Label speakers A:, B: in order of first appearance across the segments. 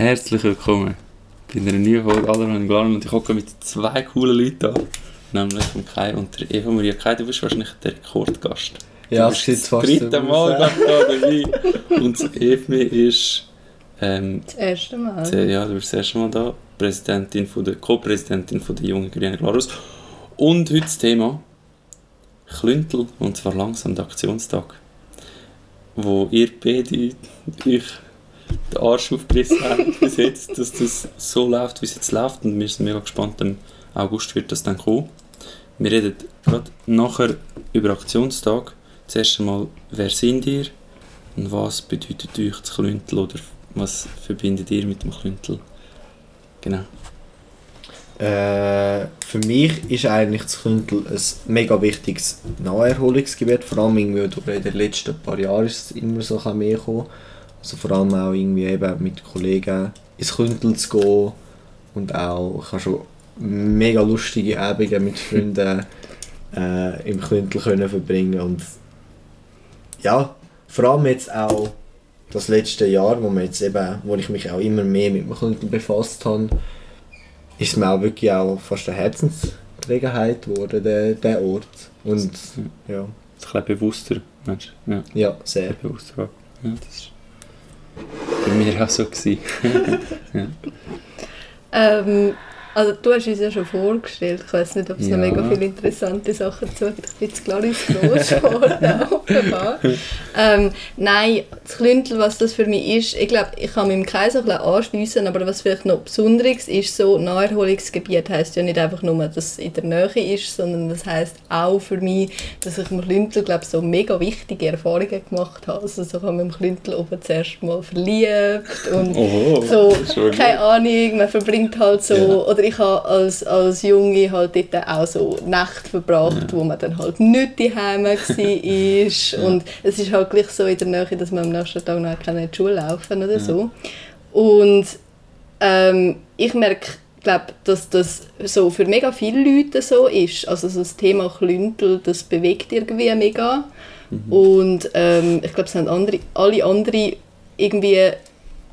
A: Herzlich willkommen bei einer neuen Folge Allerhand Glan und ich hocke mit zwei coolen Leuten an, nämlich dem Kai und der Eva Maria. Kai, du bist wahrscheinlich der Rekordgast.
B: Ja,
A: du bist
B: ist fast
A: das dritte Mal da dabei und das Evmi ist ähm,
C: Das erste Mal.
A: sehr- ja, du bist das erste Mal da, Präsidentin von der Co-Präsidentin von der Jungen Grünen Glarus und heute das Thema Klüntel und zwar langsam der Aktionstag, wo ihr beide euch den Arsch aufgerissen habt bis jetzt, dass das so läuft, wie es jetzt läuft und wir sind mega gespannt, im August wird das dann kommen. Wir reden gerade nachher über Aktionstag. Zuerst einmal, wer sind ihr und was bedeutet euch das Klüntel oder was verbindet ihr mit dem Klüntel? Genau.
B: Äh, für mich ist eigentlich das Kündel ein mega wichtiges Naherholungsgebiet. Vor allem irgendwie in den letzten paar Jahren ist es immer so mehr gekommen. Also vor allem auch irgendwie eben mit Kollegen ins Kündel zu gehen. Und auch, ich habe schon mega lustige Abende mit Freunden äh, im Kündel können verbringen und ja, vor allem jetzt auch das letzte Jahr, wo, jetzt eben, wo ich mich auch immer mehr mit dem Kündel befasst habe, ist mir auch wirklich auch fast eine Herzensgelegenheit geworden, der, der Ort. Und ja,
A: Ein bisschen bewusster, Mensch. Ja,
B: ja sehr.
A: bewusster. Ja, das ist bei mir auch so ja.
C: Ähm, also du hast uns ja schon vorgestellt. Ich weiß nicht, ob es
A: Ja.
C: noch mega viele interessante Sachen zu gibt. Ich bin ins groß geworden, offenbar. Ähm, nein, das Klüntel, was das für mich ist, ich glaube, ich kann mich im Kreis ein bisschen anschliessen, aber was vielleicht noch Besonderes ist, so Naherholungsgebiet heisst ja nicht einfach nur, dass es in der Nähe ist, sondern das heisst auch für mich, dass ich im Klüntel, glaube so mega wichtige Erfahrungen gemacht habe. Also so habe ich mich im Klüntel oben zuerst mal verliebt und
A: Oho,
C: so, keine Ahnung, man verbringt halt so,
B: Ja.
C: Oder ich habe als, als Junge halt dort auch so Nächte verbracht, wo man dann halt nicht daheim war und es ist halt gleich so in der Nähe, dass man am nächsten Tag noch keine Schule laufen oder so. Und ähm, ich merke, glaube, dass das so für mega viele Leute so ist. Also so das Thema Klüntel, das bewegt irgendwie mega. Und ähm, ich glaube, es haben andere, alle andere irgendwie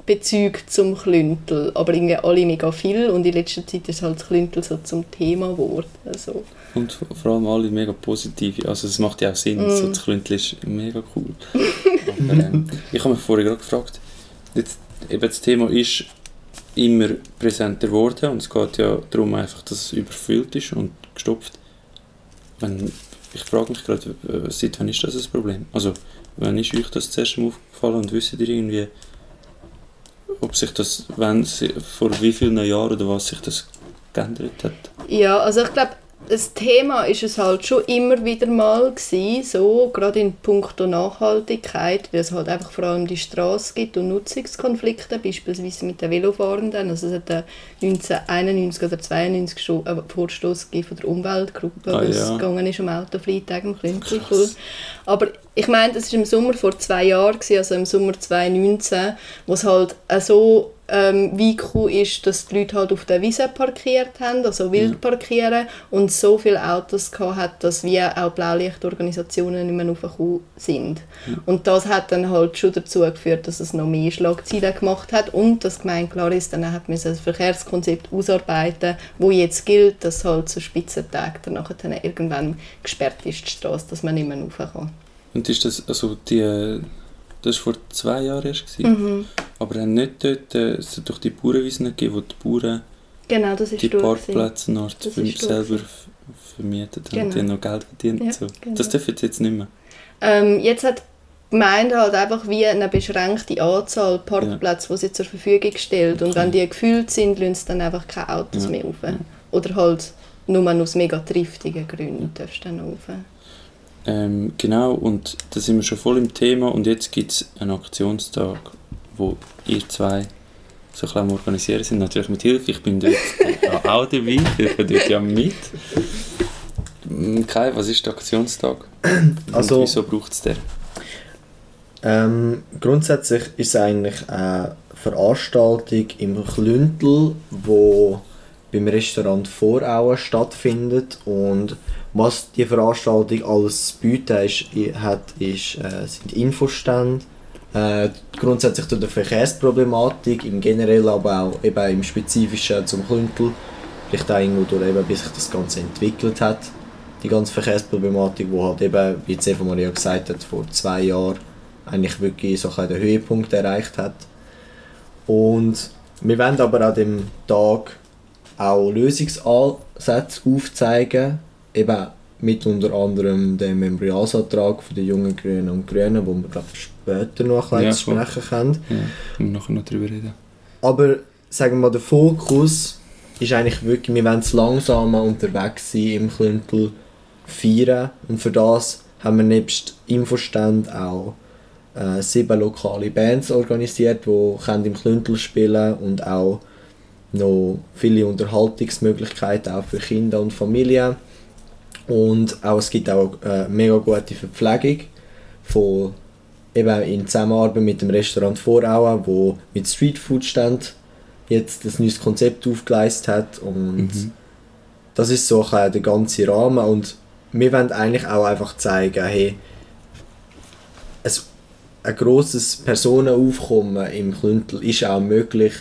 C: Bezüge zum Klüntel, aber irgendwie alle mega viel und in letzter Zeit ist halt das Klüntel so zum Thema geworden. Also,
A: Und vor allem alle mega positive. Also es macht ja auch Sinn, so das Klüntel ist mega cool. Aber, ähm, ich habe mich vorher gerade gefragt, jetzt, eben das Thema ist immer präsenter geworden und es geht ja darum einfach, dass es überfüllt ist und gestopft. Wenn, ich frage mich gerade, äh, seit wann ist das ein Problem? Also, wann ist euch das zuerst mal aufgefallen und wisst ihr irgendwie, ob sich das, wenn, sie- vor wie vielen Jahren oder was sich das geändert hat?
C: Ja, also ich glaube, das Thema ist es halt schon immer wieder mal gewesen, so, gerade in puncto Nachhaltigkeit, weil es halt einfach vor allem die Straße gibt und Nutzungskonflikte, beispielsweise mit den Velofahrenden. Also es hat äh, 1991 oder 1992 schon einen Vorstoß von der Umweltgruppe,
A: Ah, ja.
C: gegangen ist um Autofreitag im Klüntelpool. Aber ich meine, das war im Sommer vor zwei Jahren, also im Sommer 2019, wo es halt auch so ähm, gekommen ist, dass die Leute halt auf der Wiese parkiert haben, also wild parkieren und so viele Autos hat, dass wie auch Blaulichtorganisationen nicht mehr raufgekommen sind. Und das hat dann halt schon dazu geführt, dass es noch mehr Schlagzeilen gemacht hat und das Gemeinde klar ist, dann hat man ein Verkehrskonzept ausarbeiten, wo jetzt gilt, dass halt zu Spitzentagen dann irgendwann gesperrt ist die Straße, dass man nicht mehr rauf kann.
A: Und ist das, also die, das war vor zwei Jahren erst
C: Mhm.
A: aber haben nicht dort, äh, es hat doch die Bauernwiesen gegeben, wo die Bauern
C: Genau,
A: die. Parkplätze noch selber vermietet haben
C: Genau.
A: und die haben noch Geld verdient.
C: Ja,
A: so.
C: genau.
A: Das dürfen sie jetzt nicht mehr.
C: Ähm, jetzt hat die Gemeinde halt einfach wie eine beschränkte Anzahl Parkplätze, die sie zur Verfügung stellt. Und
A: Okay.
C: wenn die gefüllt sind, lassen sie dann einfach keine Autos
A: Ja.
C: mehr rauf. Oder halt nur aus mega triftigen Gründen darfst du dann rauf.
A: Ähm, genau, und da sind wir schon voll im Thema und jetzt gibt es einen Aktionstag, wo ihr zwei so ein bisschen organisieren sind, natürlich mit Hilfe. Ich bin dort auch dabei, ich bin dort ja mit. Mm, Kai, was ist der Aktionstag?
B: Also-
A: und wieso braucht es den?
B: Ähm, grundsätzlich ist es eigentlich eine Veranstaltung im Klüntel, wo beim Restaurant Vorauen stattfindet und was die Veranstaltung alles zu bieten ist, hat, ist, äh, sind Infostände Äh, grundsätzlich zu der Verkehrsproblematik, im Generell, aber auch eben im Spezifischen zum Klüntel. Vielleicht auch irgendwo durch eben, bis sich das Ganze entwickelt hat. Die ganze Verkehrsproblematik, wo halt eben, wie Eva Maria gesagt hat, vor zwei Jahren eigentlich wirklich so ein den Höhepunkt erreicht hat. Und wir wollen aber an dem Tag auch Lösungsansätze aufzeigen, eben mit unter anderem dem Memorialsantrag von den jungen Grünen und Grünen, wo wir glaube später noch ein
A: Ja,
B: bisschen
A: voll.
B: sprechen können.
A: Ja, können wir nachher noch drüber reden.
B: Aber sagen wir mal, der Fokus ist eigentlich wirklich, wir wollen es langsamer unterwegs sein im Klüntel feiern und für das haben wir nebst Infostand auch äh, sieben lokale Bands organisiert, die können im Klüntel spielen und auch noch viele Unterhaltungsmöglichkeiten auch für Kinder und Familien. Und auch, es gibt auch äh, mega gute Verpflegung von eben in Zusammenarbeit mit dem Restaurant Vorauen, wo mit Streetfood stand jetzt das neues Konzept aufgeleistet hat und
A: Mhm.
B: das ist so der ganze Rahmen und wir wollen eigentlich auch einfach zeigen, hey, ein, ein grosses Personenaufkommen im Klüntel ist auch möglich,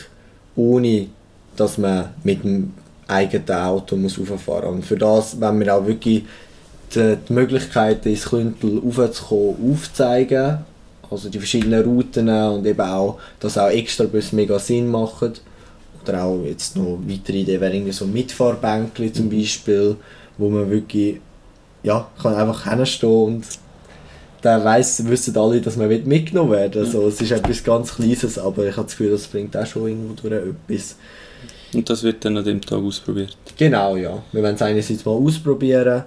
B: ohne dass man mit dem eigenen Auto muss rauffahren muss. Und für das wollen wir auch wirklich die, die Möglichkeiten ins Klüntel raufzukommen aufzeigen, also die verschiedenen Routen und eben auch, dass auch extra Bus mega Sinn machen. Oder auch jetzt noch weitere Ideen wären irgendwie so Mitfahrbänkchen zum Beispiel, wo man wirklich ja, kann einfach hinstehen und dann weiss, wissen alle, dass man mitgenommen werden will. Also, es ist etwas ganz Kleines, aber ich habe das Gefühl, das bringt auch schon irgendwo durch etwas.
A: Und das wird dann an dem Tag ausprobiert.
B: Genau, ja. Wir wollen es einerseits mal ausprobieren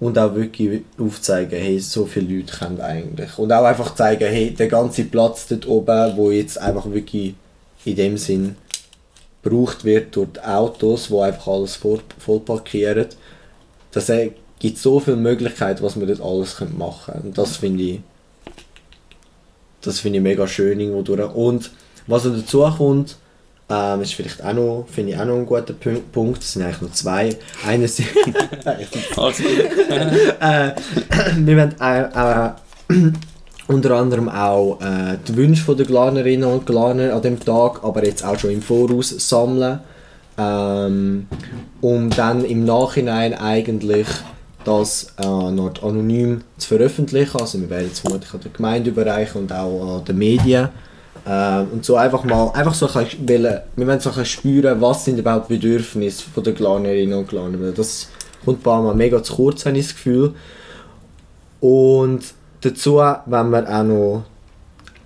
B: und auch wirklich aufzeigen, hey, so viele Leute können eigentlich. Und auch einfach zeigen, hey, der ganze Platz dort oben, wo jetzt einfach wirklich in dem Sinn gebraucht wird durch die Autos, die einfach alles voll, voll parkieren, das äh, gibt so viele Möglichkeiten, was man dort alles machen können. Und das finde ich, das ich mega schön irgendwo durch. Und was dazu kommt, ähm, ist vielleicht auch noch, finde ich auch noch ein guter Pu- Punkt, es sind eigentlich noch zwei. Einerseits,
A: Also,
B: äh, wir wollen auch, äh, unter anderem auch äh, die Wünsche der Glanerinnen und Glaner an dem Tag, aber jetzt auch schon im Voraus sammeln, ähm, um dann im Nachhinein eigentlich das äh, noch anonym zu veröffentlichen. Also wir werden es vermutlich an der Gemeinde überreichen und auch an den Medien. Ähm, und so einfach mal, einfach so bisschen, wollen- wir wollen so bisschen spüren, was sind überhaupt die Bedürfnisse von der Glanerinnen und Glaner. Das kommt ein paar Mal mega zu kurz, habe ich das Gefühl. Und dazu wenn wir auch noch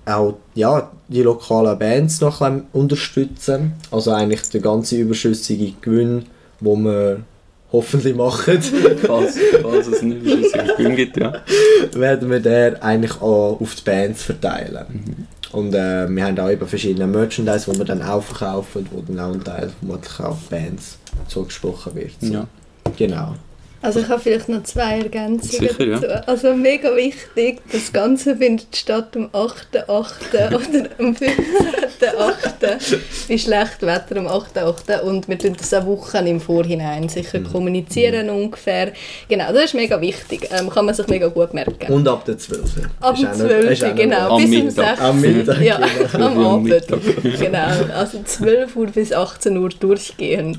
B: auch, ja, die lokalen Bands noch ein unterstützen. Also eigentlich der ganze überschüssige Gewinn, wo wir hoffentlich machen,
A: falls, falls es nicht überschüssige Gewinn gibt, ja.
B: werden wir den eigentlich auch auf die Bands verteilen. Und äh, wir haben auch eben verschiedene Merchandise, die wir dann auch verkaufen, wo dann auch ein Teil vermutlich auf Bands zugesprochen wird. So.
A: Ja.
B: Genau.
C: Also ich habe vielleicht noch zwei Ergänzungen
A: Sicher, ja.
C: dazu. Also mega wichtig, das Ganze findet statt am 8.8. oder am 15.8. bei schlechtem Wetter am 8.8. und wir tun das auch Wochen im Vorhinein sicher kommunizieren ungefähr. Genau, das ist mega wichtig, ähm, kann man sich mega gut merken.
B: Und ab der 12.
C: Ab
B: auch
C: 12.
B: noch
C: genau,
A: Am
C: bis um
A: Mittag.
C: 16
B: Am Mittag,
C: Ja,
B: genau.
C: am
A: Am
C: Abend.
A: Mittag.
C: genau, also 12 Uhr bis 18 Uhr durchgehend.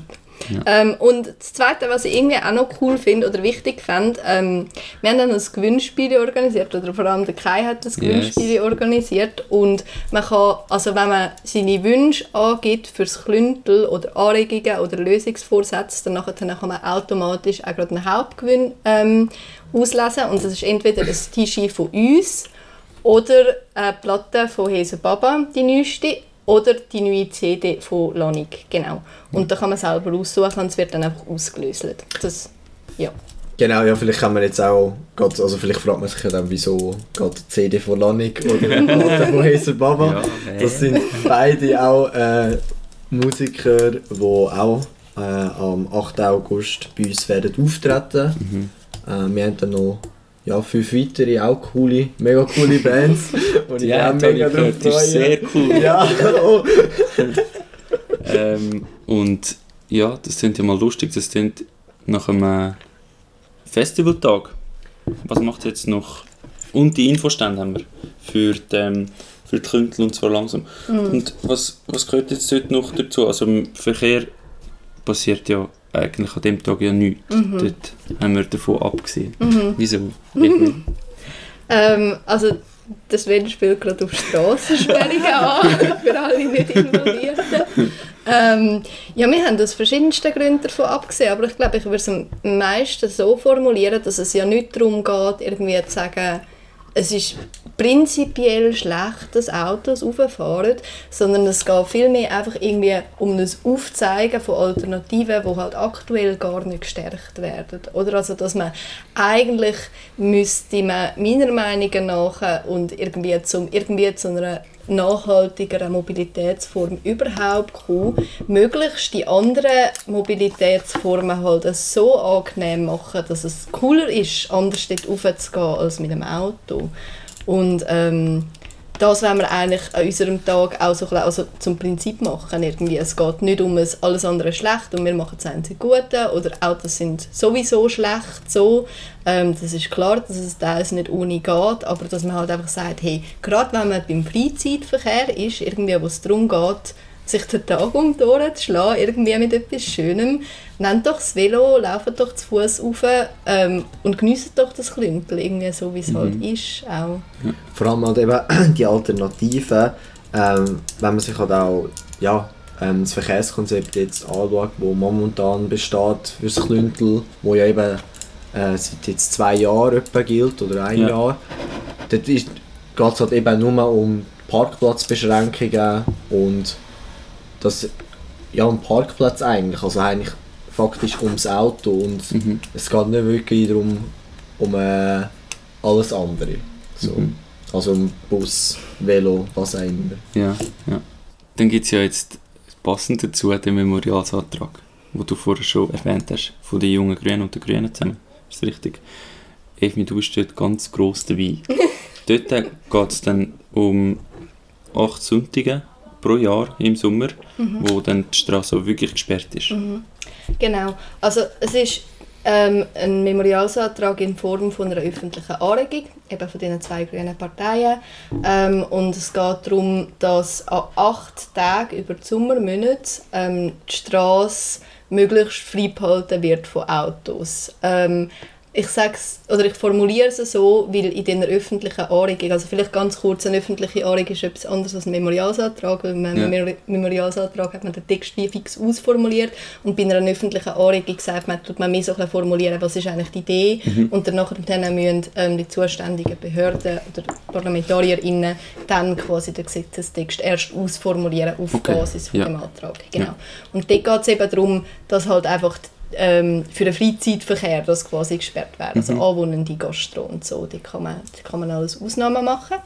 C: Ähm, und das Zweite, was ich irgendwie auch noch cool finde oder wichtig fand, ähm, wir haben dann ein Gewinnspiel organisiert, oder vor allem der Kai hat das
A: Yes.
C: Gewinnspiel organisiert und man kann, also wenn man seine Wünsche angibt fürs Klüntel oder Anregungen oder Lösungsvorsätze, dann nachher dann kann man automatisch auch gerade einen Hauptgewinn ähm, auslesen und das ist entweder ein T-Shirt von uns oder eine Platte von Hese Baba, die neueste, oder die neue CD von Lanik, genau. Und da kann man selber aussuchen und es wird dann einfach ausgelöst. Das, ja.
B: Genau, ja, vielleicht kann man jetzt auch, also vielleicht fragt man sich ja dann, wieso geht die CD von Lanik oder die Platte von Hazel Baba.
A: Ja,
B: Das sind beide auch äh, Musiker, die auch äh, am 8. August bei uns werden auftreten. Äh, wir haben dann noch ja, fünf weitere auch coole, mega coole Bands. Und
A: Die eine habe ich gehört, ist sehr cool.
B: Ja, oh.
A: Ähm, und ja, das klingt ja mal lustig, das klingt nach einem Festivaltag. Was macht jetzt noch? Und die Infostände haben wir für die ähm, für die Kündel und zwar langsam. Und was, was gehört jetzt dort noch dazu? Also im Verkehr passiert ja eigentlich an dem Tag ja nichts. Dort haben wir davon abgesehen. Wieso? Irgendwie.
C: Ähm, also das Sven spielt gerade auf Strassensperrungen an, für alle nicht Involvierten. Ähm, ja, wir haben aus verschiedensten Gründen davon abgesehen, aber ich glaube, ich würde es am meisten so formulieren, dass es ja nicht darum geht, irgendwie zu sagen, es ist prinzipiell schlecht, dass Autos rauffahren, sondern es geht vielmehr einfach irgendwie um das Aufzeigen von Alternativen, die halt aktuell gar nicht gestärkt werden. Oder also, dass man eigentlich müsste man meiner Meinung nach und irgendwie, zum, irgendwie zu einer nachhaltigeren Mobilitätsform überhaupt kommen, möglichst die anderen Mobilitätsformen halt so angenehm machen, dass es cooler ist, anders dort raufzugehen als mit dem Auto. Und ähm, das wollen wir eigentlich an unserem Tag auch so also zum Prinzip machen. Irgendwie. Es geht nicht um es alles andere schlecht und wir machen das einzige Gute oder Autos sind sowieso schlecht. So. Ähm, das ist klar, dass es teils nicht ohne geht, aber dass man halt einfach sagt, hey, gerade wenn man beim Freizeitverkehr ist, irgendwie, wo es darum geht, sich den Tag um die Ohren zu schlagen, irgendwie mit etwas Schönem, nehmt doch das Velo, lauft doch zu Fuß rauf ähm, und genießt doch das Klümpel, irgendwie so, wie es halt ist. Auch.
B: Vor allem halt eben die Alternativen, ähm, wenn man sich halt auch ja, ähm, das Verkehrskonzept jetzt anschaut, wo momentan besteht für das Klüntel, wo ja eben äh, seit jetzt zwei Jahren etwa gilt oder ein
A: Ja.
B: Jahr, dort geht es halt eben nur um Parkplatzbeschränkungen und das ja um Parkplatz eigentlich, also eigentlich faktisch ums Auto und
A: Mhm.
B: es geht nicht wirklich darum um äh, alles andere. So.
A: Mhm.
B: Also um Bus, Velo, was auch immer.
A: Ja, ja. Dann gibt es ja jetzt passend dazu den Memorialsantrag, den du vorher schon erwähnt hast, von den jungen Grünen und den Grünen zusammen. Ist das richtig? Evi, du bist dort ganz gross dabei. dort geht es dann um acht Sonntage pro Jahr im Sommer, wo dann die Straße wirklich gesperrt ist.
C: Genau. Also es ist ähm, ein Memorialsantrag in Form von einer öffentlichen Anregung, eben von diesen zwei grünen Parteien. Ähm, und es geht darum, dass an acht Tagen über die Sommermonate ähm, die Straße möglichst frei behalten wird von Autos. Ähm, ich sag's, oder ich formuliere es so, weil in dieser öffentlichen Anregung, also vielleicht ganz kurz, eine öffentliche Anregung ist etwas anderes als ein Memorialsantrag, weil beim
A: Ja.
C: Memori- Memorialsantrag hat man den Text wie fix ausformuliert und bei einer öffentlichen Anregung sagt man, tut man mehr so ein formulieren, was ist eigentlich die Idee und danach dann müssen ähm, die zuständigen Behörden oder ParlamentarierInnen dann quasi den Gesetzestext erst ausformulieren auf
A: Okay.
C: Basis von
A: Ja.
C: dem Antrag. Genau.
A: Ja.
C: Und dort geht es eben darum, dass halt einfach ähm, für den Freizeitverkehr das quasi gesperrt werden. Also anwohnende Gastro und so, da kann man, da kann man alles Ausnahmen machen.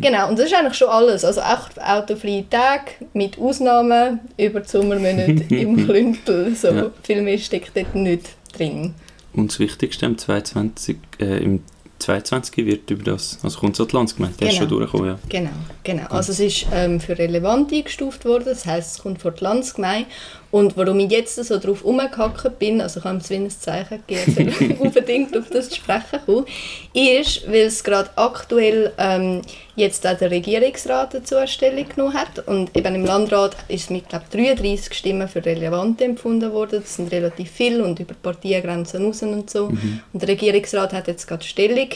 C: Genau, und das ist eigentlich schon alles. Also acht autofreie Tage mit Ausnahmen über die Sommermonate im Klüntel. So,
A: Ja.
C: Viel mehr steckt dort nicht drin.
A: Und das Wichtigste im 22, äh, im 22 wird über das, also kommt die Landsgemeinde, der ist
C: Genau.
A: schon durchgekommen, ja.
C: Genau, genau. Also es ist ähm, für relevant eingestuft worden, das heißt es kommt vor die Landsgemeinde. Und warum ich jetzt so drauf rumgehackt bin, also ich habe Sven ein Zeichen gegeben, dass er unbedingt auf das zu sprechen kommt, ist, weil es gerade aktuell ähm, jetzt auch der Regierungsrat dazu eine Stellung genommen hat. Und eben im Landrat ist es mit glaube 33 Stimmen für relevant empfunden worden, das sind relativ viele und über Partiengrenzen raus und so. Und der Regierungsrat hat jetzt gerade Stellung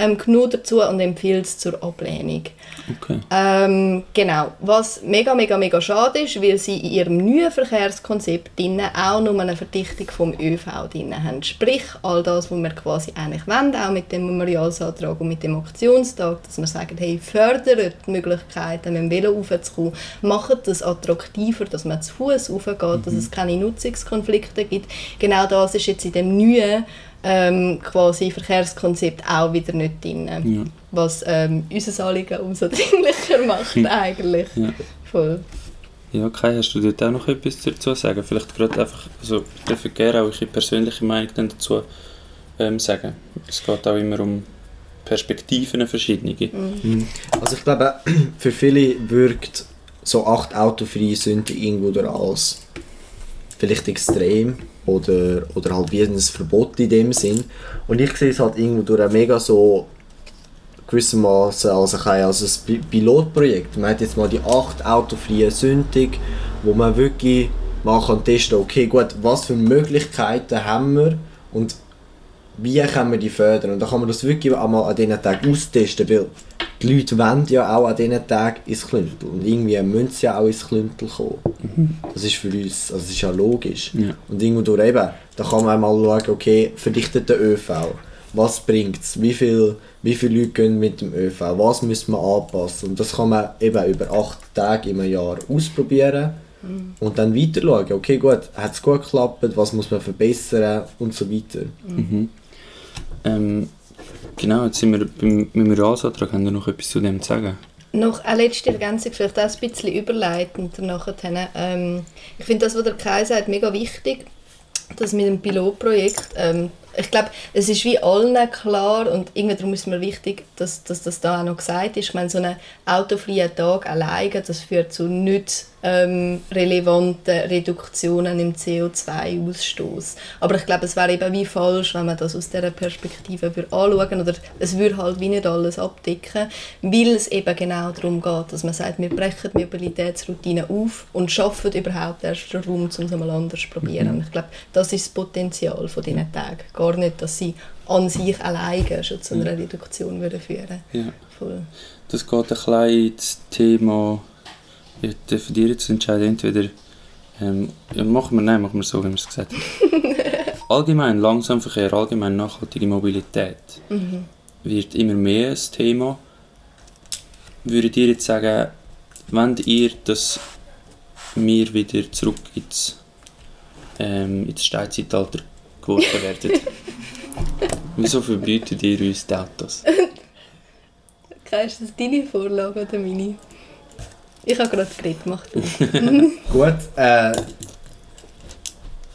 C: ähm, genommen dazu und empfiehlt es zur Ablehnung.
A: Okay.
C: Ähm, genau. Was mega, mega, mega schade ist, weil sie in ihrem neuen Verkehrskonzept auch nur eine Verdichtung vom ÖV drin haben. Sprich, all das, was wir quasi eigentlich wollen, auch mit dem Memorialsantrag und mit dem Aktionstag, dass wir sagen, hey, fördert die Möglichkeiten, mit dem Velo raufzukommen, macht das attraktiver, dass man zu Fuß raufgeht, dass es keine Nutzungskonflikte gibt. Genau das ist jetzt in dem neuen ähm, quasi Verkehrskonzept auch wieder nicht drin.
A: Ja.
C: Was ähm, unser Anliegen umso dringlicher macht eigentlich.
A: Ja.
C: Voll.
A: Ja, Kai, hast du dort auch noch etwas dazu zu sagen? Vielleicht gerade einfach, also ich gerne auch eure persönliche Meinung dann dazu ähm, sagen. Es geht auch immer um Perspektiven verschiedene.
B: Also ich glaube, für viele wirkt so acht autofreie Sünden irgendwo durch als vielleicht extrem oder, oder halt wie ein Verbot in dem Sinn. Und ich sehe es halt irgendwo durch eine mega so gewissermaßen als ein, als ein Pi- Pilotprojekt. Man hat jetzt mal die acht autofreien Sündig, wo man wirklich mal kann testen okay gut, was für Möglichkeiten haben wir und wie können wir die fördern. Und da kann man das wirklich einmal an diesen Tagen austesten, weil die Leute wollen ja auch an diesen Tagen ins Klüntel. Und irgendwie müssen sie ja auch ins Klüntel kommen. Das ist für uns, also das ist ja logisch.
A: Ja.
B: Und irgendwo durch eben, da kann man mal schauen, okay, verdichtet der ÖV. Was bringt es? Wie, viel, wie viele Leute gehen mit dem ÖV? Was müssen wir anpassen? Und das kann man eben über acht Tage im Jahr ausprobieren. Und dann weiter schauen, okay gut, hat es gut geklappt, was muss man verbessern und so weiter.
A: Ähm, genau, jetzt sind wir beim, beim. Haben wir noch etwas zu dem zu sagen?
C: Noch eine letzte Ergänzung, vielleicht auch ein bisschen überleitend nachher. Ähm, ich finde das, was der Kai sagt, mega wichtig, dass mit dem Pilotprojekt, ähm, ich glaube, es ist wie allen klar und irgendwie darum ist mir wichtig, dass, dass das da auch noch gesagt ist. Ich meine, so ein autofreier Tag alleine, das führt zu nicht ähm, relevanten Reduktionen im CO2-Ausstoß. Aber ich glaube, es wäre eben wie falsch, wenn man das aus dieser Perspektive würde anschauen oder es würde halt wie nicht alles abdecken, weil es eben genau darum geht, dass man sagt, wir brechen die Mobilitätsroutine auf und schaffen überhaupt erst den Raum, um es einmal anders zu probieren. Und Ich glaube, das ist das Potenzial von diesen Tagen. Gar nicht, dass sie an sich alleine schon zu einer Reduktion würden führen
A: Ja.
C: Voll.
A: Das geht ein bisschen ins Thema. Ich darf dir jetzt entscheiden, entweder. Ähm, ja, machen wir, nein, machen wir so, wie wir es gesagt haben. allgemein Langsamverkehr, allgemein nachhaltige Mobilität wird immer mehr ein Thema. Würdet ihr jetzt sagen, wenn ihr, dass wir wieder zurück ins, ähm, ins Steinzeitalter geworfen werden? Wieso verbietet ihr uns die Autos?
C: Ist das deine Vorlage oder meine? Ich habe gerade geredet, mach du.
B: Gut, äh,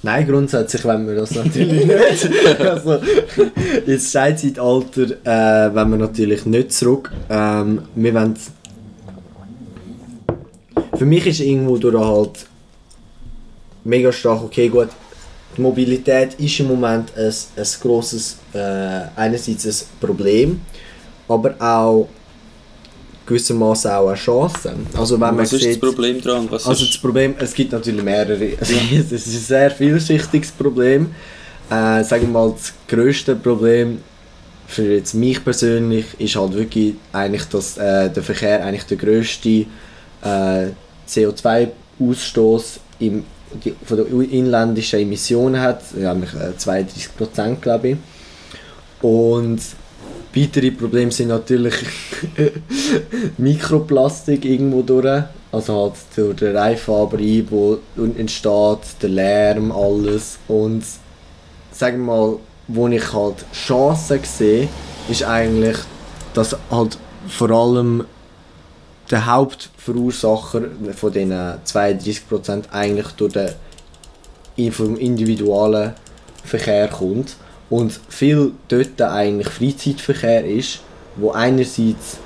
B: Nein, grundsätzlich wollen wir das natürlich nicht. also, ins Steinzeitalter äh, wollen wir natürlich nicht zurück. Ähm, wir wollen Für mich ist irgendwo durch halt mega stark, okay gut, die Mobilität ist im Moment ein, ein grosses, äh, einerseits ein Problem, aber auch gewissermaßen auch eine Chance. Also wenn man
A: Was ist das Problem dran? Was
B: also
A: ist
B: das Problem, es gibt natürlich mehrere. Es ist ein sehr vielschichtiges Problem. Äh, sagen wir mal, das grösste Problem für jetzt mich persönlich ist halt wirklich eigentlich, dass äh, der Verkehr eigentlich der grösste äh, CO2-Ausstoß im die, von den inländischen Emissionen hat, ja, nämlich, äh, 32 Prozent glaube ich. Und weitere Probleme sind natürlich Mikroplastik irgendwo durch, also halt durch den Reifenabreib, wo entsteht, der Lärm, alles. Und sagen wir mal, wo ich halt Chancen sehe, ist eigentlich, dass halt vor allem der Hauptverursacher von diesen 32% eigentlich durch den individuellen Verkehr kommt und viel dort eigentlich Freizeitverkehr ist, wo einerseits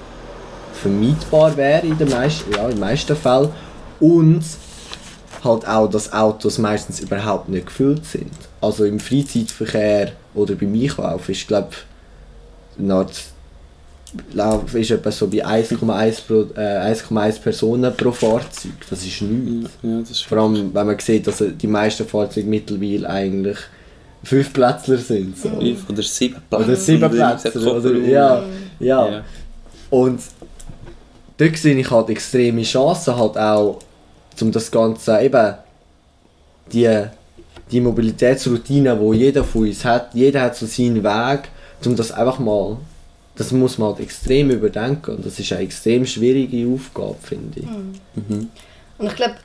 B: vermeidbar wäre in den meisten, ja, meisten Fällen und halt auch, dass Autos meistens überhaupt nicht gefüllt sind. Also im Freizeitverkehr oder beim Einkaufen ist glaube Lauf ist etwa so bei 1,1 pro- äh, 1,1 Personen pro Fahrzeug. Das ist nichts.
A: ja, das ist
B: Vor allem, wenn man sieht, dass die meisten Fahrzeuge mittlerweile eigentlich 5 Plätzler sind. So.
A: fünf oder sieben Plätze.
B: Oder 7 Plätzler. Oder, ja, ja.
A: Ja.
B: Und dort sehe ich halt extreme Chancen halt auch, um das Ganze eben die, die Mobilitätsroutine, wo jeder von uns hat, jeder hat so seinen Weg, um das einfach mal, das muss man halt extrem überdenken und das ist eine extrem schwierige Aufgabe, finde ich.
C: Und ich glaube,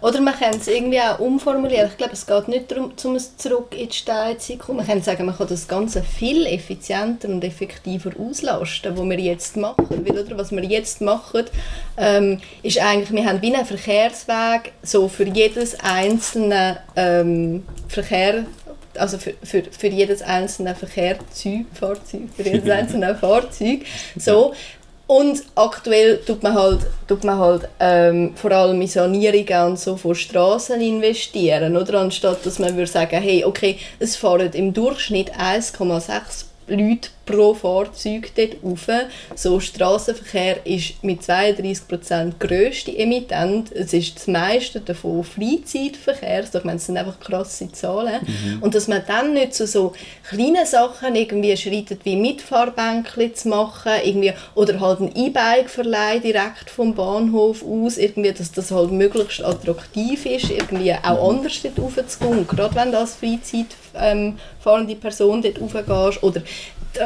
C: oder man kann es irgendwie auch umformulieren. Ich glaube, es geht nicht darum, um es zurück in die Steinzeit zu kommen. Man kann sagen, man kann das Ganze viel effizienter und effektiver auslasten, was wir jetzt machen. Weil, oder, was wir jetzt machen, ähm, ist eigentlich, wir haben wie einen Verkehrsweg so für jedes einzelne ähm, Verkehr also für, für, für jedes einzelne Verkehrszeug, Fahrzeug, für jedes einzelne Fahrzeug, so. Und aktuell tut man halt, tut man halt ähm, vor allem in Sanierungen und so von Straßen investieren, oder? Anstatt dass man würde sagen, hey, okay, es fahren im Durchschnitt 1,6 Leute pro Fahrzeug dort rauf. So, Strassenverkehr ist mit 32% grösste Emittent. Es ist das meiste davon Freizeitverkehr. Also, ich meine, das sind einfach krasse Zahlen. Mhm. Und dass man dann nicht zu so kleinen Sachen irgendwie schreitet, wie Mitfahrbänkchen zu machen, irgendwie, oder halt ein E-Bike verleihen direkt vom Bahnhof aus, irgendwie, dass das halt möglichst attraktiv ist, irgendwie auch mhm. anders dort raufzugehen. Und gerade wenn du als Freizeit ähm, fahrende Person dort raufgehst oder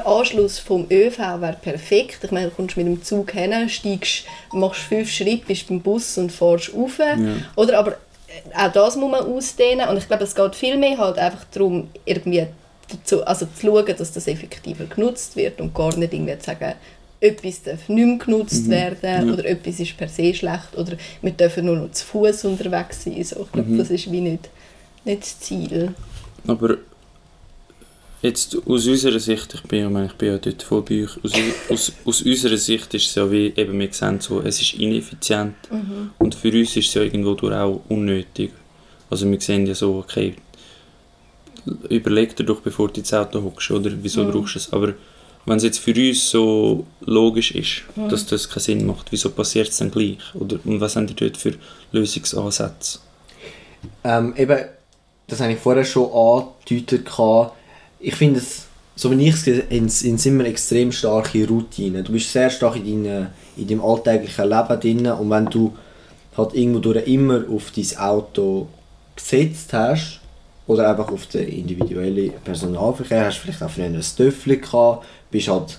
C: der Anschluss vom ÖV wäre perfekt. Ich meine, du kommst mit dem Zug hin, steigst, machst fünf Schritte, bist beim Bus und fährst rauf. Ja. Oder aber äh, auch das muss man ausdehnen und ich glaube, es geht viel mehr halt einfach darum, irgendwie dazu, also zu schauen, dass das effektiver genutzt wird und gar nicht irgendwie zu sagen, etwas darf nicht mehr genutzt mhm. werden ja. oder etwas ist per se schlecht oder wir dürfen nur noch zu Fuß unterwegs sein. So, ich glaube, mhm. das ist wie nicht, nicht das Ziel.
A: Aber Jetzt aus unserer Sicht, ich bin, ja, ich bin ja dort voll bei euch, aus, aus, aus unserer Sicht ist es ja wie, eben wir sehen so, es ist ineffizient mhm. und für uns ist es ja irgendwo durch auch unnötig. Also wir sehen ja so, okay, überleg dir doch, bevor du ins Auto hockst, oder wieso mhm. brauchst du es, aber wenn es jetzt für uns so logisch ist, mhm. dass das keinen Sinn macht, wieso passiert es dann gleich? Oder, und was haben die dort für Lösungsansätze?
B: Ähm, eben, das habe ich vorher schon angedeutet, ich finde es, so wie ich es sehe, sind immer extrem starke Routinen. Du bist sehr stark in, deine, in deinem alltäglichen Leben drin und wenn du halt irgendwo durch immer auf dein Auto gesetzt hast oder einfach auf den individuellen Personalverkehr, hast vielleicht auch früher ein Töffel gehabt, bist halt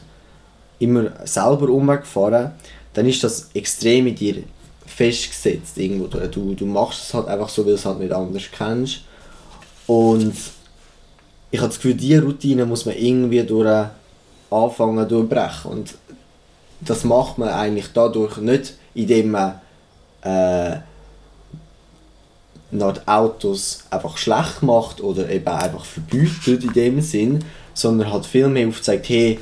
B: immer selber umgefahren, dann ist das extrem in dir festgesetzt irgendwo. Du, du machst es halt einfach so, weil du es halt nicht anders kennst und ich habe das Gefühl, diese Routine muss man irgendwie durch anfangen durchbrechen. Und das macht man eigentlich dadurch nicht, indem man äh, die Autos einfach schlecht macht oder eben einfach verbietet in dem Sinn, sondern halt viel mehr aufzeigt, hey,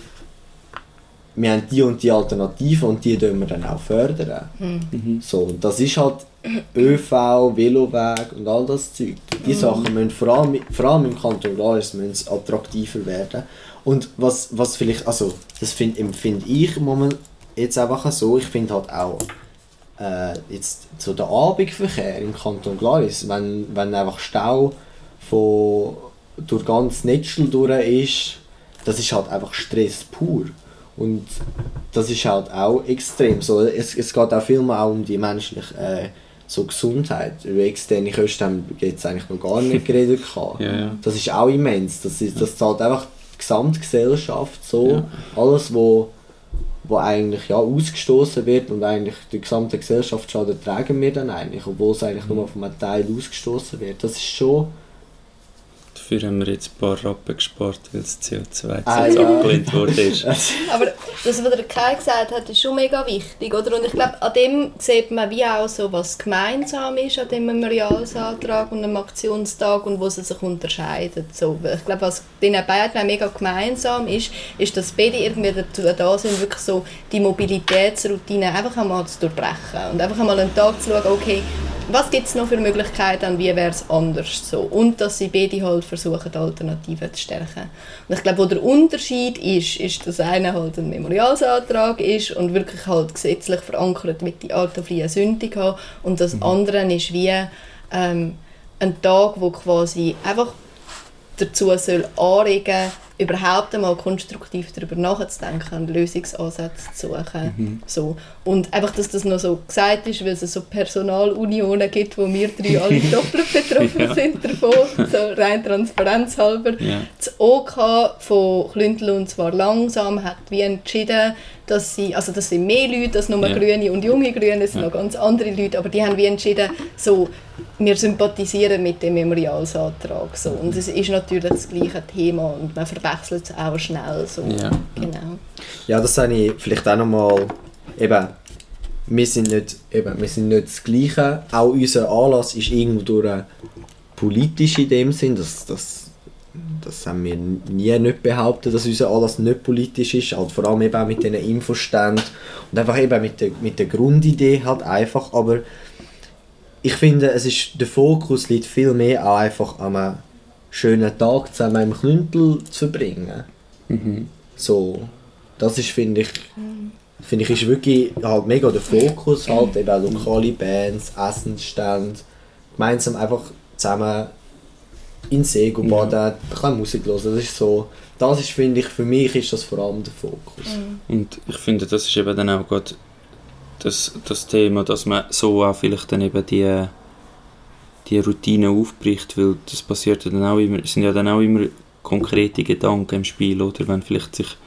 B: wir haben die und die Alternative und die dürfen wir dann auch fördern. Mhm. So, und das ist halt ÖV, Veloweg und all das Zeug. Die mhm. Sachen müssen vor allem, vor allem im Kanton Glaris müssen attraktiver werden. Und was, was vielleicht, also das find, empfinde ich moment jetzt einfach so, ich finde halt auch äh, jetzt so der Abendverkehr im Kanton Glaris, wenn, wenn einfach Stau von, durch ganz Netzl durch ist, das ist halt einfach Stress pur. Und das ist halt auch extrem so. Es, es geht auch viel mehr auch um die menschliche äh, so Gesundheit. Über externe Kosten haben wir jetzt eigentlich noch gar nicht geredet.
A: ja, ja.
B: Das ist auch immens. Das, ist, das zahlt einfach die Gesamtgesellschaft so. Ja. Alles, wo, wo eigentlich ja, ausgestoßen wird und eigentlich die gesamte Gesellschaft schaden, tragen wir dann eigentlich, obwohl es eigentlich mhm. nur von einem Teil ausgestoßen wird. Das ist schon
A: Dafür haben wir jetzt ein paar Rappen gespart, weil das CO2 ah, ja. abgelehnt worden ist.
C: Aber das, was der Kai gesagt hat, ist schon mega wichtig. Oder? Und ich glaube, an dem sieht man wie auch so, was gemeinsam ist an dem Memorialsantrag und dem Aktionstag und wo sie sich unterscheiden. So, ich glaube, was den beiden mega gemeinsam ist, ist, dass beide irgendwie dazu da sind, wirklich so die Mobilitätsroutine einfach einmal zu durchbrechen und einfach einmal einen Tag zu schauen, okay, was gibt es noch für Möglichkeiten wie wäre es anders so? Und dass sie beide halt versuchen, Alternativen zu stärken. Und ich glaube, wo der Unterschied ist, ist, dass einer halt ein Memorialsantrag ist und wirklich halt gesetzlich verankert mit die autofreie Sündig haben und das mhm. andere ist wie ähm, ein Tag, wo quasi einfach dazu soll anregen überhaupt einmal konstruktiv darüber nachzudenken und Lösungsansätze zu suchen. Mhm. So. Und einfach, dass das noch so gesagt ist, weil es so Personalunionen gibt, wo wir drei alle doppelt betroffen ja. sind davon, so rein transparenzhalber. Ja. Das OK von Klüntel und zwar langsam hat wie entschieden, dass sie, also das sind mehr Leute als nur ja. Grüne und junge Grüne, es sind ja. noch ganz andere Leute, aber die haben wie entschieden, so, wir sympathisieren mit dem Memorialsantrag. So. Und es ist natürlich das gleiche Thema und man verwechselt es auch schnell. So.
A: Ja.
C: Genau.
B: ja, das habe ich vielleicht auch nochmal, eben, wir sind, nicht, eben, wir sind nicht das Gleiche. Auch unser Anlass ist irgendwo durch politisch in dem Sinn, dass, dass das haben wir nie nicht behauptet, dass unser Anlass nicht politisch ist, halt vor allem eben auch mit diesen Infoständen und einfach eben mit der, mit der Grundidee halt einfach, aber ich finde, es ist, der Fokus liegt viel mehr auch einfach an einem schönen Tag zusammen im Klüntel zu verbringen. Mhm. So, das ist, finde ich, finde ich, ist wirklich halt mega der Fokus, halt eben auch lokale Bands, Essensstände, gemeinsam einfach zusammen in den See gehen, baden, ein bisschen Musik hören, das ist so, das ist, finde ich, für mich ist das vor allem der Fokus.
A: Und ich finde, das ist eben dann auch gerade das, das Thema, dass man so auch vielleicht dann eben die, die Routine aufbricht, weil das passiert ja dann auch immer, es sind ja dann auch immer konkrete Gedanken im Spiel, oder wenn vielleicht sich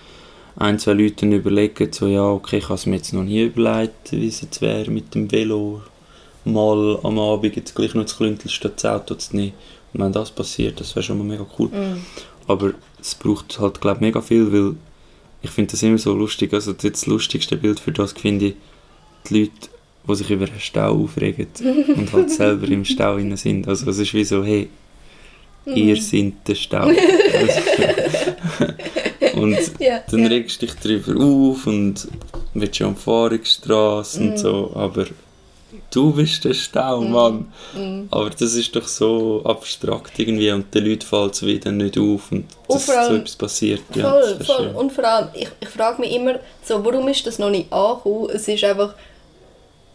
A: ein, zwei Leute überlegen, so ja, okay, ich habe es mir jetzt noch nie überlegt, wie es jetzt wäre mit dem Velo mal am Abend jetzt gleich noch das Klüntel statt das Auto zu nehmen. Und wenn das passiert, das wäre schon mal mega cool. Aber es braucht halt, glaube mega viel, weil ich finde das immer so lustig. Also das lustigste Bild für das finde ich die Leute, die sich über einen Stau aufregen und halt selber im Stau drin sind. Also es ist wie so, hey, ihr seid der Stau. und
C: Ja,
A: dann
C: ja.
A: regst du dich darüber auf und willst schon am Fahrungsstraße
C: Mhm.
A: und so, aber du bist der Stau, Mann.
C: Mhm.
A: Aber das ist doch so abstrakt irgendwie und den Leuten fällt es wieder nicht auf und
C: Und
A: dass
C: allem-
A: so etwas passiert. Ja,
C: Voll,
A: wär
C: voll.
A: schön.
C: Und vor allem, ich, ich frage mich immer, so, warum ist das noch nicht angekommen? Es ist einfach,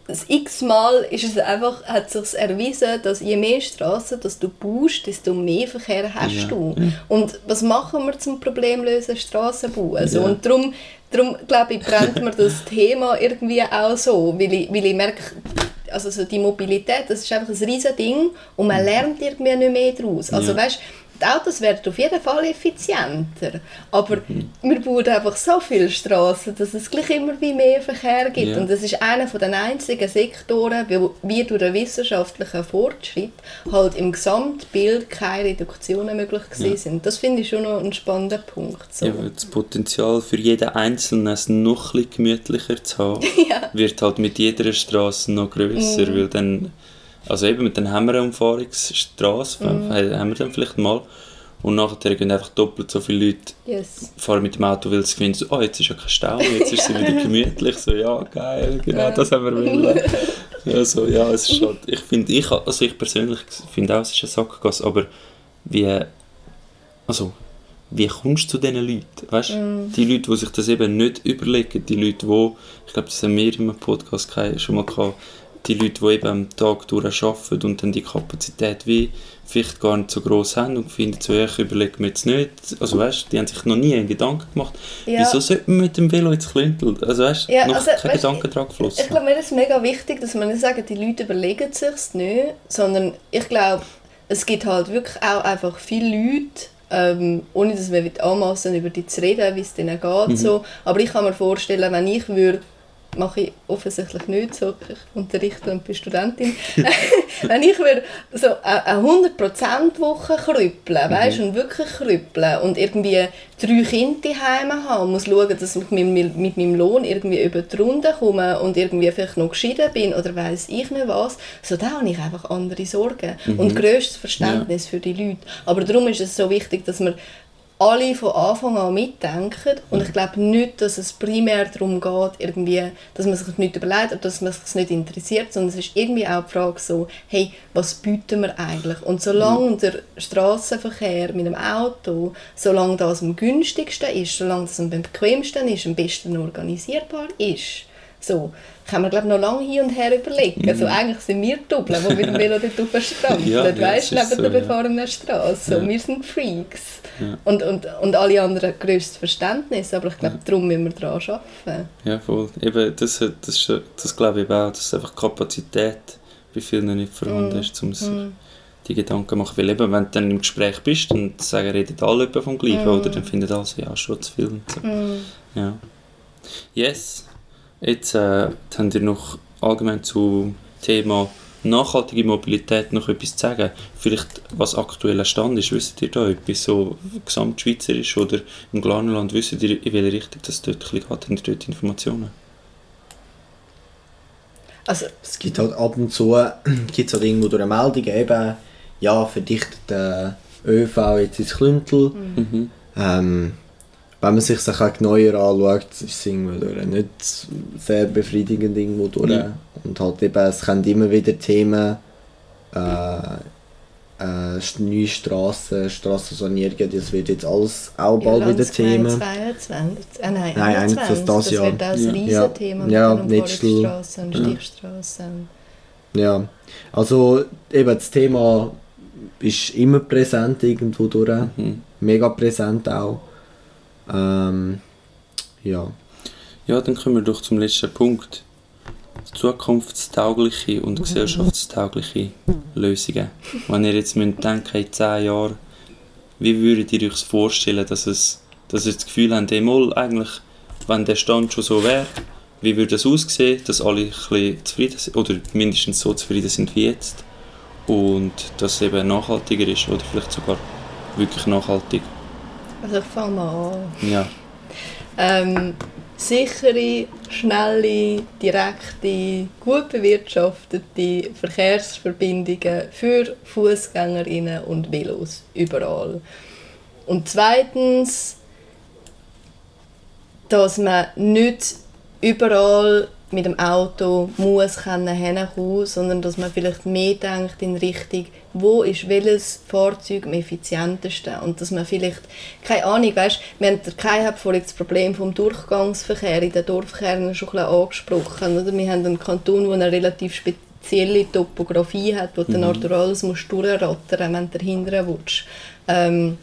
C: das x-mal ist es einfach, hat sich erwiesen, dass je mehr Straßen dass du baust, desto mehr Verkehr hast
A: Ja,
C: du. Und was machen wir zum Problem lösen? Straßen bauen. So,
A: Ja.
C: Und darum, darum glaube ich, brennt mir das Thema irgendwie auch so, weil ich, weil ich merke, also so die Mobilität, das ist einfach ein riesen Ding und man lernt irgendwie nicht mehr daraus. Also
A: Ja.
C: weißt, die Autos werden auf jeden Fall effizienter, aber wir bauen einfach so viele Straßen, dass es gleich immer wie mehr Verkehr gibt.
A: Ja.
C: Und das ist einer von den einzigen Sektoren, wo wie durch den wissenschaftlichen Fortschritt halt im Gesamtbild keine Reduktionen möglich gewesen
A: Ja.
C: sind. Das finde ich schon noch ein spannender Punkt. So.
A: Ja, das Potenzial für jeden Einzelnen es noch ein gemütlicher zu haben,
C: Ja.
A: wird halt mit jeder Straße noch grösser,
C: Mhm.
A: weil dann, also eben mit den Umfahrungsstraße,
C: Mhm.
A: haben wir dann vielleicht mal, und nachher gehen einfach doppelt so viele Leute
C: Yes.
A: fahren mit dem Auto, weil sie finden, so, oh, jetzt ist ja kein Stau, jetzt ist es wieder gemütlich, so, ja, geil, genau, das haben wir wollen. Ja, so, ja, es ist halt, ich finde, ich, also ich persönlich finde auch, es ist eine Sackgasse, aber wie, also, wie kommst du zu diesen Leuten, weißt
C: Mm.
A: die Leute, die sich das eben nicht überlegen, die Leute, die, ich glaube, das haben wir im Podcast gehabt- schon mal gehabt, die Leute, die eben am Tag durch arbeiten und dann die Kapazität wie vielleicht gar nicht so groß haben und finden so, ich überlege mir jetzt nicht, also weißt, die haben sich noch nie einen Gedanken gemacht,
C: Ja.
A: wieso sollte man mit dem Velo ins Klüntel, also weißt,
C: Ja,
A: noch
C: also,
A: kein
C: weißt,
A: Gedanke dran geflossen.
C: Ich glaube, mir ist mega wichtig, dass man nicht sagt, die Leute überlegen sich nicht, sondern ich glaube, es gibt halt wirklich auch einfach viele Leute, ähm, ohne dass wir anmassen über die zu reden, wie es denen geht.
A: Mhm.
C: So. Aber ich kann mir vorstellen, wenn ich würde, mache ich offensichtlich nicht so, ich unterrichte und bin Studentin, wenn ich würde so eine eine 100% Woche krüppeln, weißt, und wirklich krüppeln und irgendwie drei Kinder daheim haben und muss schauen, dass ich mit, mit, mit meinem Lohn irgendwie über die Runde komme und irgendwie vielleicht noch geschieden bin oder weiß ich nicht was, so da habe ich einfach andere Sorgen. Und grösstes Verständnis für die Leute. Aber darum ist es so wichtig, dass man alle von Anfang an mitdenken und ich glaube nicht, dass es primär darum geht, irgendwie, dass man sich nicht überlegt oder dass man sich nicht interessiert, sondern es ist irgendwie auch die Frage so, hey, was bieten wir eigentlich? Und solange der Straßenverkehr mit dem Auto, solange das am günstigsten ist, solange das am bequemsten ist, am besten organisierbar ist, so, kann man glaube noch lange hin und her überlegen. Also eigentlich sind wir Doppel, die mit dem Velo dort aufstrampeln,
A: Ja, ja,
C: weißt
A: ist
C: neben
A: so,
C: der
A: ja.
C: befahrenen Straße. So,
A: Ja.
C: Wir sind Freaks.
A: Ja.
C: Und, und, und alle anderen grösstes Verständnis, aber ich glaube, darum müssen wir daran arbeiten.
A: Ja, voll. Eben, das, das, das, das glaube ich auch, dass einfach Kapazität bei vielen nicht vorhanden ist, um sich die Gedanken zu machen. Weil eben, wenn du dann im Gespräch bist, dann sagen, reden alle vom Gleichen, oder? Dann finden alle so, ja, schon zu viel und so. Ja. Yes. Jetzt äh, habt ihr noch allgemein zum Thema nachhaltige Mobilität noch etwas zu sagen. Vielleicht, was aktueller Stand ist, wisst ihr da etwas so gesamtschweizerisch oder im Glarnerland, wisst ihr, in welche Richtung das dort geht? Habt ihr dort Informationen?
C: Also,
B: Es gibt halt ab und zu gibt's halt irgendwo durch eine Meldung eben, ja, verdichtet der ÖV jetzt ins Klüntel.
A: Mhm.
B: Ähm, wenn man sich das auch genauer anschaut, ist es irgendwo durch nicht sehr befriedigend irgendwo durch.
A: Ja.
B: Und halt eben, es kommen immer wieder Themen, äh, äh, neue Straßen, Strassensanierungen, das wird jetzt alles auch bald
C: ja,
B: wieder Thema.
C: 22, äh, nein,
B: Nein,
C: 21,
B: eigentlich das
C: das
B: Jahr.
C: wird auch ein
A: Ja.
C: Riesenthema
B: Ja,
C: mit den
B: Netzstuhl.
C: Umfahrungsstrassen und
B: Ja.
C: Stichstrassen.
B: Ja, also eben das Thema ist immer präsent irgendwo durch,
A: Mhm.
B: mega präsent auch. Ähm, ja.
A: Ja, dann kommen wir doch zum letzten Punkt. Zukunftstaugliche und gesellschaftstaugliche Lösungen. Wenn ihr jetzt müsst denken, in 10 Jahren, wie würdet ihr euch vorstellen, dass, es, dass ihr das Gefühl habt, mal eigentlich, wenn der Stand schon so wäre, wie würde es aussehen, dass alle ein bisschen zufrieden sind, oder mindestens so zufrieden sind wie jetzt und dass es eben nachhaltiger ist oder vielleicht sogar wirklich nachhaltig.
C: Also ich fange mal an.
A: Ja,
C: Ähm, sichere, schnelle, direkte, gut bewirtschaftete Verkehrsverbindungen für Fußgängerinnen und Velos überall. Und zweitens, dass man nicht überall mit dem Auto muss können sondern dass man vielleicht mehr denkt in Richtung, wo ist welches Fahrzeug am effizientesten und dass man vielleicht, keine Ahnung, weißt, wir haben, der Kai hat vorhin das Problem vom Durchgangsverkehr in den Dorfkernen schon ein bisschen angesprochen, oder? wir haben einen Kanton, der eine relativ spezielle Topografie hat, wo du dann alles musst durchrattern wenn du dahinter willst. Ähm,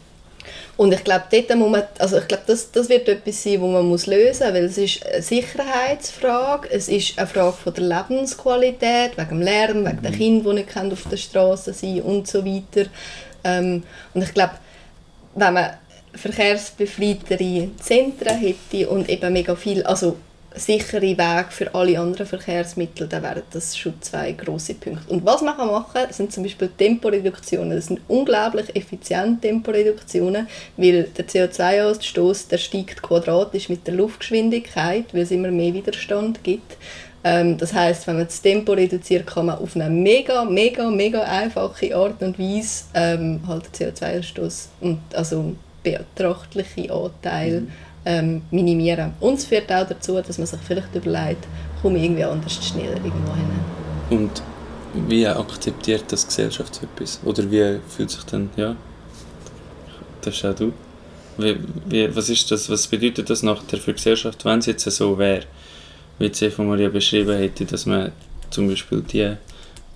C: und ich glaube, dort muss man, also ich glaube, das, das wird etwas sein, das man muss lösen muss, weil es ist eine Sicherheitsfrage, es ist eine Frage von der Lebensqualität, wegen dem Lärm, wegen der Kinder, die nicht auf der Straße sein können und so weiter. Ähm, und ich glaube, wenn man verkehrsbefreitere Zentren hätte und eben mega viel, also sichere Wege für alle anderen Verkehrsmittel, dann wären das schon zwei große Punkte. Und was man machen kann, sind zum Beispiel Temporeduktionen. Das sind unglaublich effiziente Temporeduktionen, weil der CO2-Ausstoß der steigt quadratisch mit der Luftgeschwindigkeit, weil es immer mehr Widerstand gibt. Ähm, das heißt, wenn man das Tempo reduziert, kann man auf eine mega, mega, mega einfache Art und Weise ähm, halt den CO2-Ausstoß und also betrachtliche Anteil ähm, minimieren. Und es führt auch dazu, dass man sich vielleicht überlegt, komme ich irgendwie anders schneller irgendwo hin.
A: Und wie akzeptiert das Gesellschaft so etwas? Oder wie fühlt sich dann, ja, das ist auch du. Wie, wie, was ist das, was bedeutet das nachher für die Gesellschaft, wenn es jetzt so wäre, wie die von Maria beschrieben hätte, dass man zum Beispiel die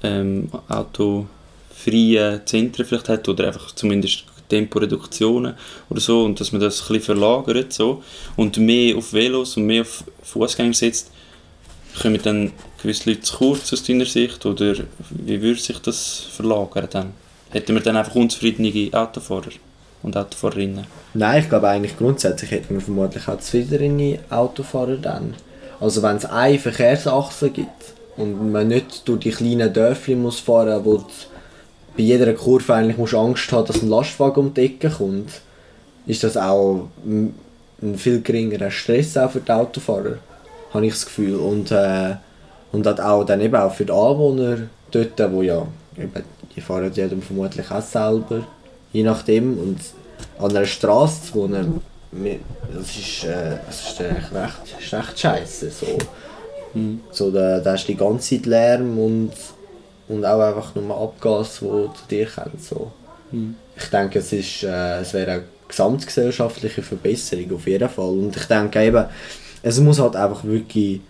A: ähm, autofreien Zentren vielleicht hat oder einfach zumindest Temporeduktionen oder so und dass man das ein bisschen verlagert so und mehr auf Velos und mehr auf Fußgänger setzt, kommen dann gewisse Leute zu kurz aus deiner Sicht oder wie würde sich das verlagern dann? Hätten wir dann einfach unzufriedene Autofahrer und Autofahrerinnen?
B: Nein, ich glaube eigentlich grundsätzlich hätten wir vermutlich auch zufriedene Autofahrer dann. Also wenn es eine Verkehrsachse gibt und man nicht durch die kleinen Dörfli muss fahren, du bei jeder Kurve eigentlich musst Angst haben, dass ein Lastwagen um die Ecke kommt, ist das auch ein viel geringerer Stress auch für die Autofahrer, habe ich das Gefühl. Und, äh, und hat auch dann eben auch für die Anwohner dort, wo ja, eben, die fahren ja dann vermutlich auch selber, je nachdem. Und an einer Straße zu wohnen, das ist, äh, das ist echt recht, ist recht scheiße. So. So, da, da ist die ganze Zeit Lärm und, und auch einfach nur Abgas, wo zu dir kommt. So. Ich denke, es, ist, äh, es wäre eine gesamtgesellschaftliche Verbesserung auf jeden Fall. Und ich denke eben, es muss halt einfach wirklich,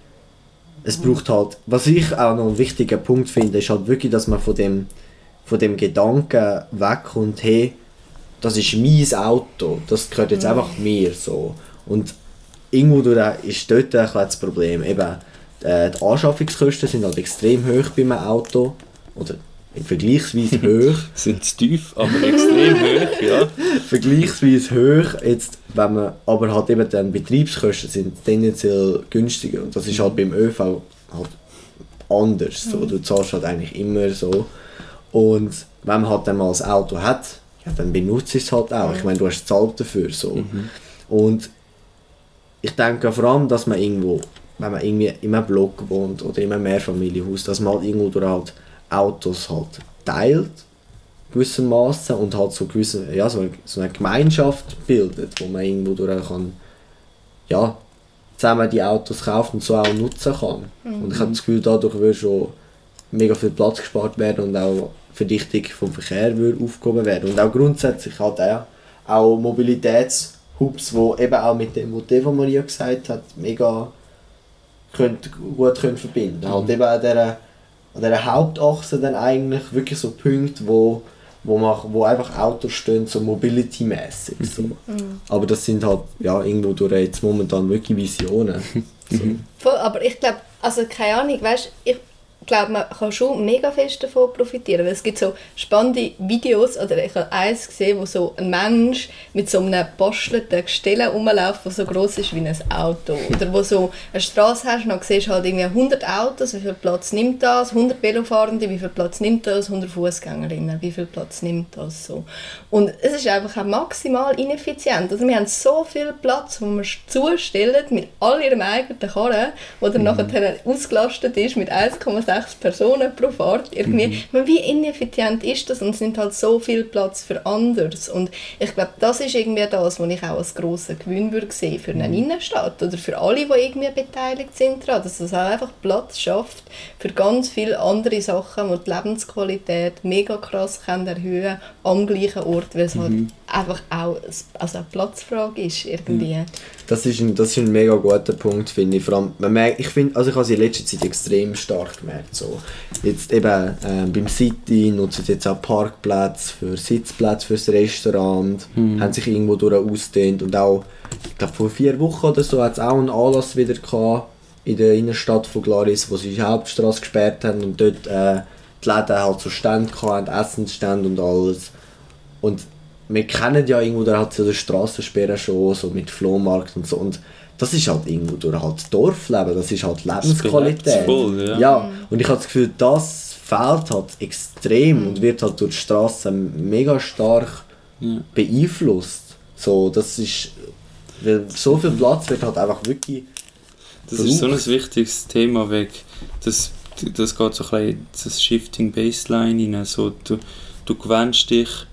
B: es braucht halt, was ich auch noch einen wichtigen Punkt finde, ist halt wirklich, dass man von dem, von dem Gedanken wegkommt, hey, das ist mein Auto, das gehört jetzt einfach mir so. Und irgendwo durch ist dort ein das Problem. Eben, äh, die Anschaffungskosten sind halt extrem hoch bei einem Auto. Oder vergleichsweise hoch.
A: Sind zu tief, aber extrem hoch, ja.
B: vergleichsweise hoch. Jetzt, wenn man, aber halt eben dann Betriebskosten sind tendenziell günstiger. Und das ist halt beim ÖV halt anders. So. Du zahlst halt eigentlich immer so. Und wenn man halt dann mal ein Auto hat, ja, dann benutzt es halt auch. Ich meine, du hast gezahlt dafür. So. Und ich denke vor allem, dass man irgendwo, wenn man irgendwie in einem Block wohnt oder in einem Mehrfamilienhaus, dass man halt irgendwo durch halt Autos halt teilt, gewissermaßen und halt so, gewisse, ja, so, so eine Gemeinschaft bildet, wo man irgendwo durch kann, ja, zusammen die Autos kaufen und so auch nutzen kann. Und ich habe das Gefühl, dadurch würde schon mega viel Platz gespart werden und auch Verdichtung vom Verkehr würde aufgehoben werden. Und auch grundsätzlich halt auch, auch Mobilitätshubs, die eben auch mit dem, was Eva Maria gesagt hat, mega könnt, gut können verbinden können. Halt eben an dieser, an dieser Hauptachse dann eigentlich wirklich so Punkte, wo wo, man, wo einfach Autos stehen, so mobility-mäßig. So. Mhm. Aber das sind halt ja, irgendwo durch jetzt momentan wirklich Visionen. so.
C: Voll, aber ich glaube, also keine Ahnung, weißt ich glaube, man kann schon mega fest davon profitieren, weil es gibt so spannende Videos, oder ich habe eins gesehen, wo so ein Mensch mit so einem bastelten Gestell rumläuft, das so groß ist wie ein Auto. Oder wo so eine Straße hast und dann siehst du halt irgendwie 100 Autos, wie viel Platz nimmt das, 100 Velofahrende, wie viel Platz nimmt das, 100 Fußgängerinnen, wie viel Platz nimmt das so. Und es ist einfach auch maximal ineffizient. Also wir haben so viel Platz, wo wir zustellen mit all ihrem eigenen Karren, wo dann mhm. nachher ausgelastet ist mit 1,6 sechs Personen pro Fahrt. Irgendwie. Mhm. Wie ineffizient ist das? Und es nimmt halt so viel Platz für anderes. Und ich glaube, das ist irgendwie das, was ich auch als grossen Gewinn würde sehen für eine mhm. Innenstadt oder für alle, die irgendwie beteiligt sind daran. Dass es auch einfach Platz schafft für ganz viele andere Sachen, die die Lebensqualität mega krass können erhöhen am gleichen Ort, weil es halt mhm. halt einfach auch also eine Platzfrage ist irgendwie. Mhm.
B: Das ist ein, das ist ein mega guter Punkt, finde ich. Vor allem, man merkt, ich finde, also ich habe es in letzter Zeit extrem stark gemerkt. So. Jetzt eben äh, beim City nutzen sie jetzt auch Parkplätze für Sitzplätze fürs Restaurant, mhm. haben sich irgendwo durch ausdehnt und auch, ich glaube vor vier Wochen oder so hat es auch einen Anlass wieder gehabt in der Innenstadt von Glaris, wo sie die Hauptstraße gesperrt haben und dort äh, die Läden halt so Stände hatten, Essensstände und alles. Und wir kennen ja irgendwo, da hat so eine Straßensperre schon, so mit Flohmarkt und so. Und das ist halt irgendwo durch halt Dorfleben, das ist halt Lebensqualität. Voll, ja. ja. Und ich habe das Gefühl, das fehlt halt extrem und wird halt durch die Straße mega stark ja. beeinflusst. So, das ist, so viel Platz wird halt einfach wirklich
A: Das ist so ein wichtiges Thema weg. Das, das geht so ein bisschen das Shifting Baseline rein. So, du, du gewöhnst dich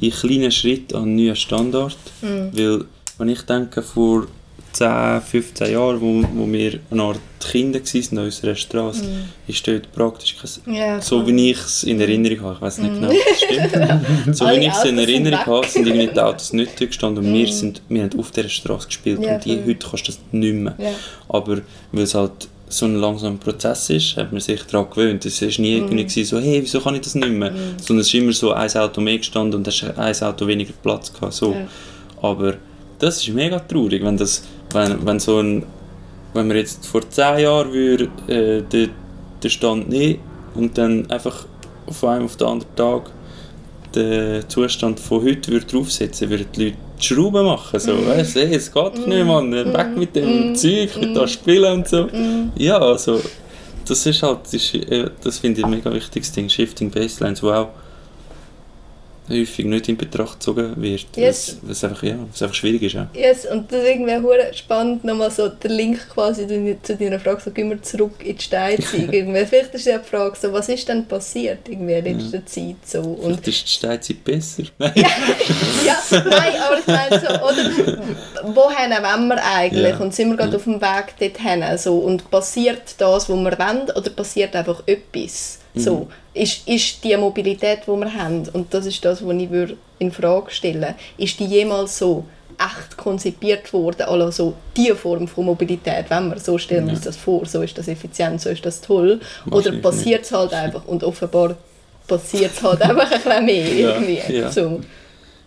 A: in kleinen Schritten an einen neuen Standard. Mhm. Weil, wenn ich denke, vor 10, 15 Jahren, wo, wo wir eine Art Kinder waren an unserer Straße, mm. ist dort praktisch ja, so wie ich es in Erinnerung habe, ich weiß nicht mm. genau, ob das stimmt, so wie ich es in Erinnerung habe, sind irgendwie die Autos nicht gestanden und mm. wir, sind, wir haben auf dieser Straße gespielt ja, und die, heute kannst du das nicht mehr. Ja. Aber weil es halt so ein langsamer Prozess ist, hat man sich daran gewöhnt. Es war nie irgendwie so, hey, wieso kann ich das nicht mehr? Mm. Sondern es ist immer so, ein Auto mehr gestanden und hast ein Auto weniger Platz gehabt. So. Ja. Aber das ist mega traurig, wenn das, wenn, wenn so ein, wenn wir jetzt vor 10 Jahren würde, äh, den, den Stand nehmen und dann einfach von einem auf den anderen Tag den Zustand von heute würde draufsetzen, würden die Leute die Schrauben machen. So, mm. weißt du, hey, es geht mm. nicht, Mann, weg mit dem mm. Zeug, mit da spielen und so. Mm. Ja, also, das ist halt, das, äh, das finde ich ein mega wichtiges Ding, Shifting Baselines, wo auch häufig nicht in Betracht gezogen wird, yes. es einfach, ja, einfach schwierig ist. Ja.
C: Yes, und das ist irgendwie spannend, nochmal so der Link quasi zu deiner Frage, so gehen wir zurück in die Steinzeit. Vielleicht ist ja die Frage, so, was ist denn passiert irgendwie in letzter ja. Zeit? So, und
A: Vielleicht ist die Steinzeit besser.
C: ja, ja, nein, aber ich meine so, oder wohin wollen wir eigentlich? Ja. Und sind wir gerade auf dem Weg dorthin? So, und passiert das, was wir wollen, oder passiert einfach etwas? So, mhm. ist, ist die Mobilität, die wir haben, und das ist das, was ich in Frage stellen ist die jemals so echt konzipiert worden, also so die Form von Mobilität, wenn wir so stellen wir uns das vor, so ist das effizient, so ist das toll, oder passiert es halt einfach und offenbar passiert es halt einfach ein bisschen mehr irgendwie.
A: Ja, so.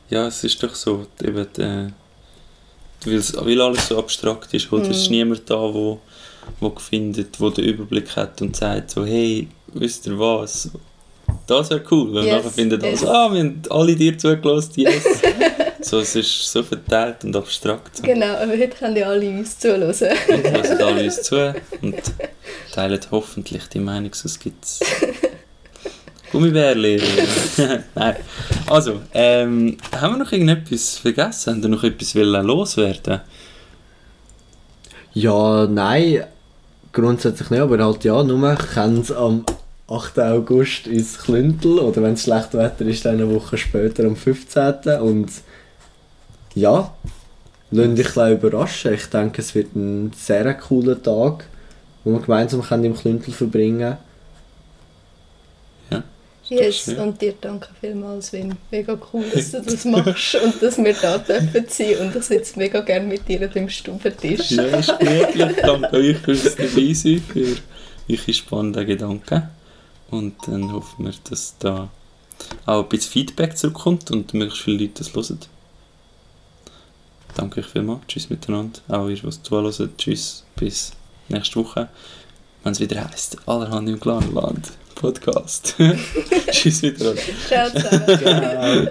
A: ja es ist doch so, eben, äh, weil alles so abstrakt ist, oder? Mm. Es ist niemand da, wo, wo findet, wo den Überblick hat und sagt so, hey, wisst ihr was? Das wäre cool, weil yes, nachher finden yes. also, ah, wir haben alle dir zugelassen, yes. so, es ist so verteilt und abstrakt.
C: Genau, aber heute können die alle uns zuhören.
A: Heute hören alle uns zu und teilen hoffentlich die Meinung, sonst gibt es Gummibärli. Nein. Also, ähm, haben wir noch irgendetwas vergessen? Haben wir noch etwas loswerden
B: Ja, nein, grundsätzlich nicht, aber halt ja, nur kennen es am 8. August ins Klüntel oder wenn es schlecht Wetter ist, dann eine Woche später am 15. Und ja, lasst dich ein überraschen. Ich denke, es wird ein sehr cooler Tag, wo wir gemeinsam im Klüntel verbringen können.
C: Yes,
A: schön.
C: und dir danke vielmals, Wim. Mega cool, dass du das machst und dass wir da dürfen sein. Und ich sitze mega gerne mit dir beim Stubentisch.
A: Ja, ist gemütlich. Danke euch fürs dabei sein, für eure spannenden Gedanken. Und dann hoffen wir, dass da auch ein bisschen Feedback zurückkommt und möglichst viele Leute das hören. Danke euch vielmals. Tschüss miteinander. Auch ihr, was zuhört. Tschüss. Bis nächste Woche. Wenn es wieder heisst, allerhand im Clanland Podcast. Tschüss miteinander.
C: Ciao zusammen.
B: Ciao.